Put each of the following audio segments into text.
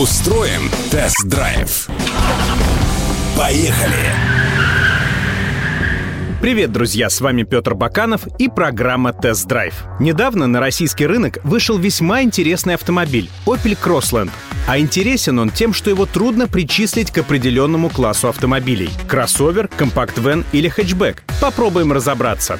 Устроим тест-драйв. Поехали! Привет, друзья! С вами Петр Баканов и программа «Тест-драйв». Недавно на российский рынок вышел весьма интересный автомобиль — Opel Crossland. А интересен он тем, что его трудно причислить к определенному классу автомобилей — кроссовер, компакт-вен или хэтчбэк. Попробуем разобраться.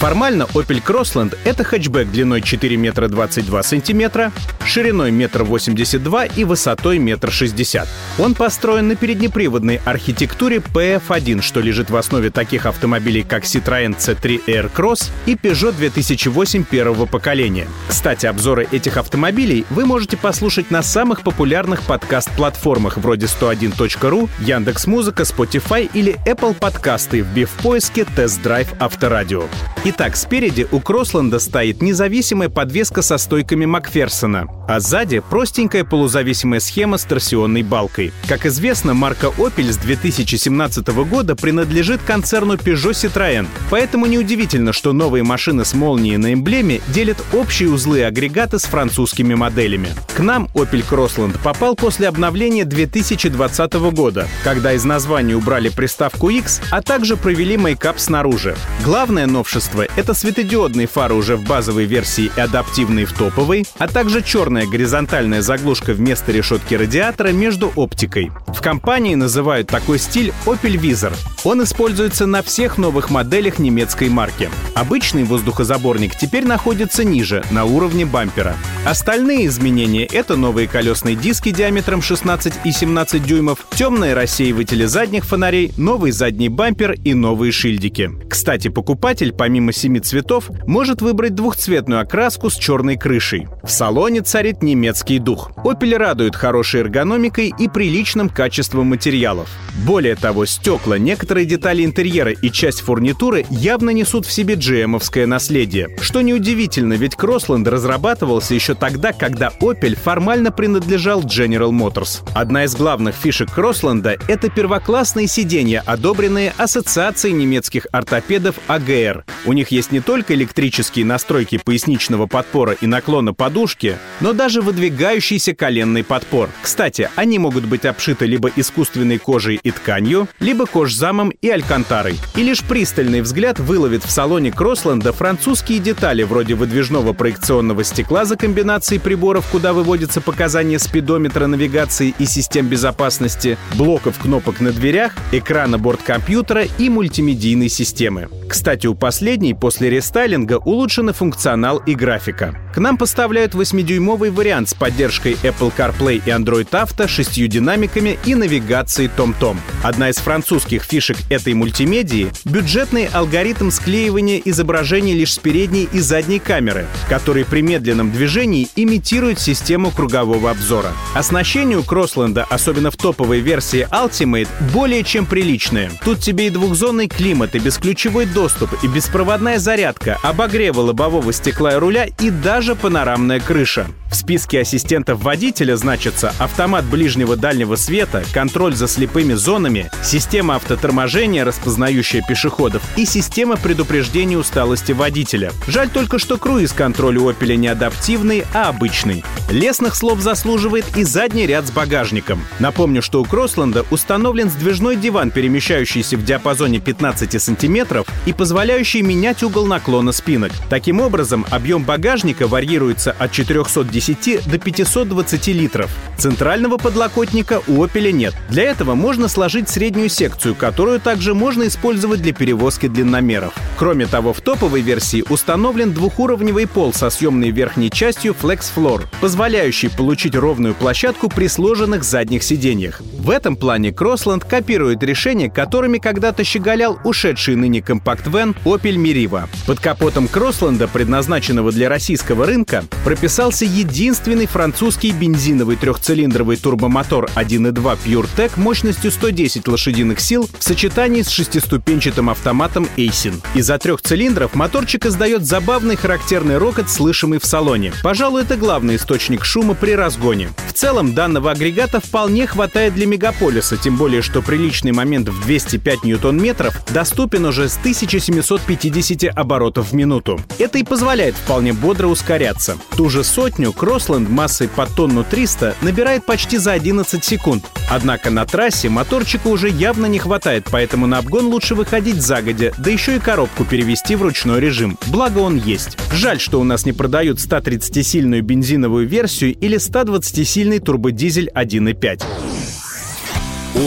Формально Opel Crossland — это хэтчбэк длиной 4 метра 22 сантиметра, шириной метр восемьдесят два и высотой метр шестьдесят. Он построен на переднеприводной архитектуре PF1, что лежит в основе таких автомобилей, как Citroën C3 Aircross и Peugeot 2008 первого поколения. Кстати, обзоры этих автомобилей вы можете послушать на самых популярных подкаст-платформах вроде 101.ru, Яндекс.Музыка, Spotify или Apple подкасты, вбив в поиске «Тест-драйв Авторадио». Итак, спереди у Кроссланда стоит независимая подвеска со стойками Макферсона, а сзади простенькая полузависимая схема с торсионной балкой. Как известно, марка Opel с 2017 года принадлежит концерну Peugeot Citroën, поэтому неудивительно, что новые машины с молнией на эмблеме делят общие узлы и агрегаты с французскими моделями. К нам Opel Crossland попал после обновления 2020 года, когда из названия убрали приставку X, а также провели мейкап снаружи. Главное новшество новшество — это светодиодные фары уже в базовой версии и адаптивные в топовой, а также черная горизонтальная заглушка вместо решетки радиатора между оптикой. В компании называют такой стиль Opel Visor. Он используется на всех новых моделях немецкой марки. Обычный воздухозаборник теперь находится ниже, на уровне бампера. Остальные изменения — это новые колесные диски диаметром 16 и 17 дюймов, темные рассеиватели задних фонарей, новый задний бампер и новые шильдики. Кстати, покупатель, помимо семи цветов, может выбрать двухцветную окраску с черной крышей. В салоне царит немецкий дух. Opel радует хорошей эргономикой и приличным качеством материалов. Более того, стекла, некоторые детали интерьера и часть фурнитуры явно несут в себе GM-овское наследие. Что неудивительно, ведь Кроссленд разрабатывался еще тогда, когда Opel формально принадлежал General Motors. Одна из главных фишек Кроссленда — это первоклассные сиденья, одобренные Ассоциацией немецких ортопедов АГР. У них есть не только электрические настройки поясничного подпора и наклона подушки, но даже выдвигающийся коленный подпор. Кстати, они могут быть обшиты либо искусственной кожей и тканью, либо кожзамом и алькантарой. И лишь пристальный взгляд выловит в салоне Кроссленда французские детали вроде выдвижного проекционного стекла за комбинацией приборов, куда выводятся показания спидометра навигации и систем безопасности, блоков кнопок на дверях, экрана борт-компьютера и мультимедийной системы. Кстати, у последней после рестайлинга улучшены функционал и графика. К нам поставляют 8-дюймовый вариант с поддержкой Apple CarPlay и Android Auto, шестью динамиками и навигацией TomTom. Одна из французских фишек этой мультимедии — бюджетный алгоритм склеивания изображений лишь с передней и задней камеры, который при медленном движении имитирует систему кругового обзора. Оснащение у Кроссленда, особенно в топовой версии Ultimate, более чем приличное. Тут тебе и двухзонный климат, и бесключевой доступ, и беспроводная зарядка, обогрева лобового стекла и руля и даже панорамная крыша. В списке ассистентов водителя значатся автомат ближнего дальнего света, контроль за слепыми зонами, система автоторможения, распознающая пешеходов, и система предупреждения усталости водителя. Жаль только, что круиз-контроль у Opel не адаптивный, а обычный. Лесных слов заслуживает и задний ряд с багажником. Напомню, что у Кроссленда установлен сдвижной диван, перемещающийся в диапазоне 15 сантиметров и позволяющий менять угол наклона спинок. Таким образом, объем багажника варьируется от 410 до 520 литров. Центрального подлокотника у Opel нет. Для этого можно сложить среднюю секцию, которую также можно использовать для перевозки длинномеров. Кроме того, в топовой версии установлен двухуровневый пол со съемной верхней частью Flex Floor, позволяющий получить ровную площадку при сложенных задних сиденьях. В этом плане Crossland копирует решения, которыми когда-то щеголял ушедший ныне компакт-вен Opel Рива. Под капотом Кроссленда, предназначенного для российского рынка, прописался единственный французский бензиновый трехцилиндровый турбомотор 1.2 PureTech мощностью 110 лошадиных сил в сочетании с шестиступенчатым автоматом Aisin. Из-за трех цилиндров моторчик издает забавный характерный рокот, слышимый в салоне. Пожалуй, это главный источник шума при разгоне. В целом, данного агрегата вполне хватает для мегаполиса, тем более, что приличный момент в 205 ньютон-метров доступен уже с 1750 оборотов в минуту. Это и позволяет вполне бодро ускоряться. Ту же сотню Кроссленд массой под тонну 300 набирает почти за 11 секунд. Однако на трассе моторчика уже явно не хватает, поэтому на обгон лучше выходить загодя, да еще и коробку перевести в ручной режим. Благо он есть. Жаль, что у нас не продают 130-сильную бензиновую версию или 120-сильный турбодизель 1.5.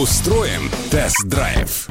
Устроим тест-драйв.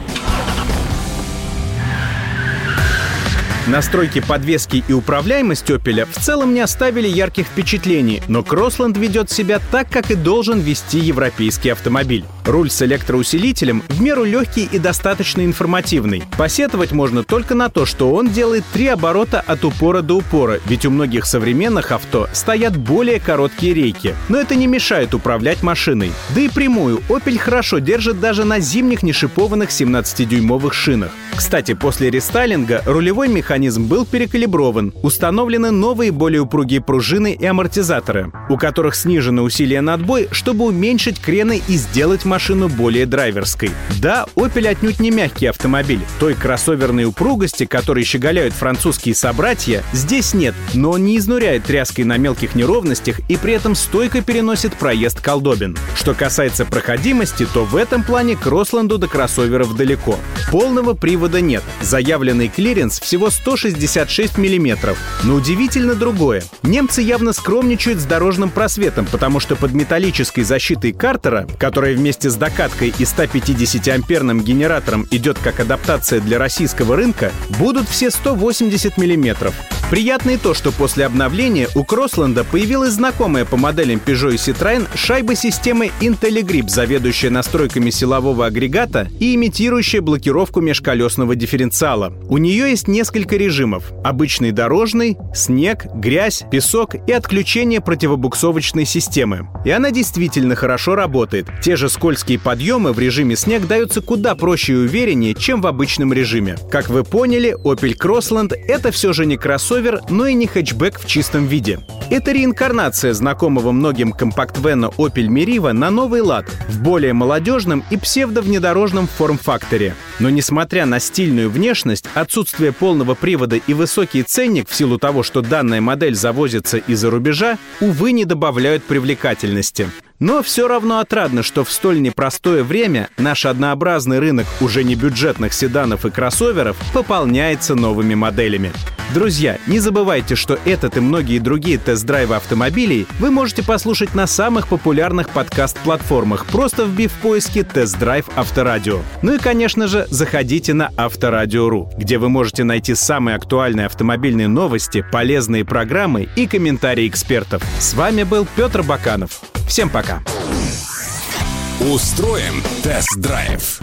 Настройки подвески и управляемость Opel в целом не оставили ярких впечатлений, но Кроссленд ведет себя так, как и должен вести европейский автомобиль. Руль с электроусилителем в меру легкий и достаточно информативный. Посетовать можно только на то, что он делает три оборота от упора до упора, ведь у многих современных авто стоят более короткие рейки. Но это не мешает управлять машиной. Да и прямую Opel хорошо держит даже на зимних нешипованных 17-дюймовых шинах. Кстати, после рестайлинга рулевой механизм был перекалиброван. Установлены новые более упругие пружины и амортизаторы, у которых снижено усилие на отбой, чтобы уменьшить крены и сделать машину более драйверской. Да, Opel отнюдь не мягкий автомобиль. Той кроссоверной упругости, которой щеголяют французские собратья, здесь нет, но он не изнуряет тряской на мелких неровностях и при этом стойко переносит проезд колдобин. Что касается проходимости, то в этом плане Кроссленду до кроссоверов далеко. Полного привода нет. Заявленный клиренс всего 166 мм. Но удивительно другое. Немцы явно скромничают с дорожным просветом, потому что под металлической защитой картера, которая вместе с докаткой и 150-амперным генератором идет как адаптация для российского рынка, будут все 180 мм. Приятно и то, что после обновления у Кроссленда появилась знакомая по моделям Peugeot и Citroën шайба системы IntelliGrip, заведующая настройками силового агрегата и имитирующая блокировку межколесного дифференциала. У нее есть несколько режимов. Обычный дорожный, снег, грязь, песок и отключение противобуксовочной системы. И она действительно хорошо работает. Те же скользкие подъемы в режиме снег даются куда проще и увереннее, чем в обычном режиме. Как вы поняли, Opel Crossland — это все же не кроссовер, но и не хэтчбэк в чистом виде. Это реинкарнация знакомого многим компакт-вена Opel Meriva на новый лад, в более молодежном и псевдовнедорожном форм-факторе. Но несмотря на стильную внешность, отсутствие полного привода и высокий ценник в силу того, что данная модель завозится из-за рубежа, увы, не добавляют привлекательности. Но все равно отрадно, что в столь непростое время наш однообразный рынок уже не бюджетных седанов и кроссоверов пополняется новыми моделями. Друзья, не забывайте, что этот и многие другие тест-драйвы автомобилей вы можете послушать на самых популярных подкаст-платформах, просто вбив в поиске «Тест-драйв Авторадио». Ну и, конечно же, заходите на Авторадио.ру, где вы можете найти самые актуальные автомобильные новости, полезные программы и комментарии экспертов. С вами был Петр Баканов. Всем пока. Устроим тест-драйв.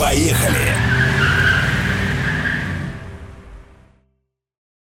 Поехали!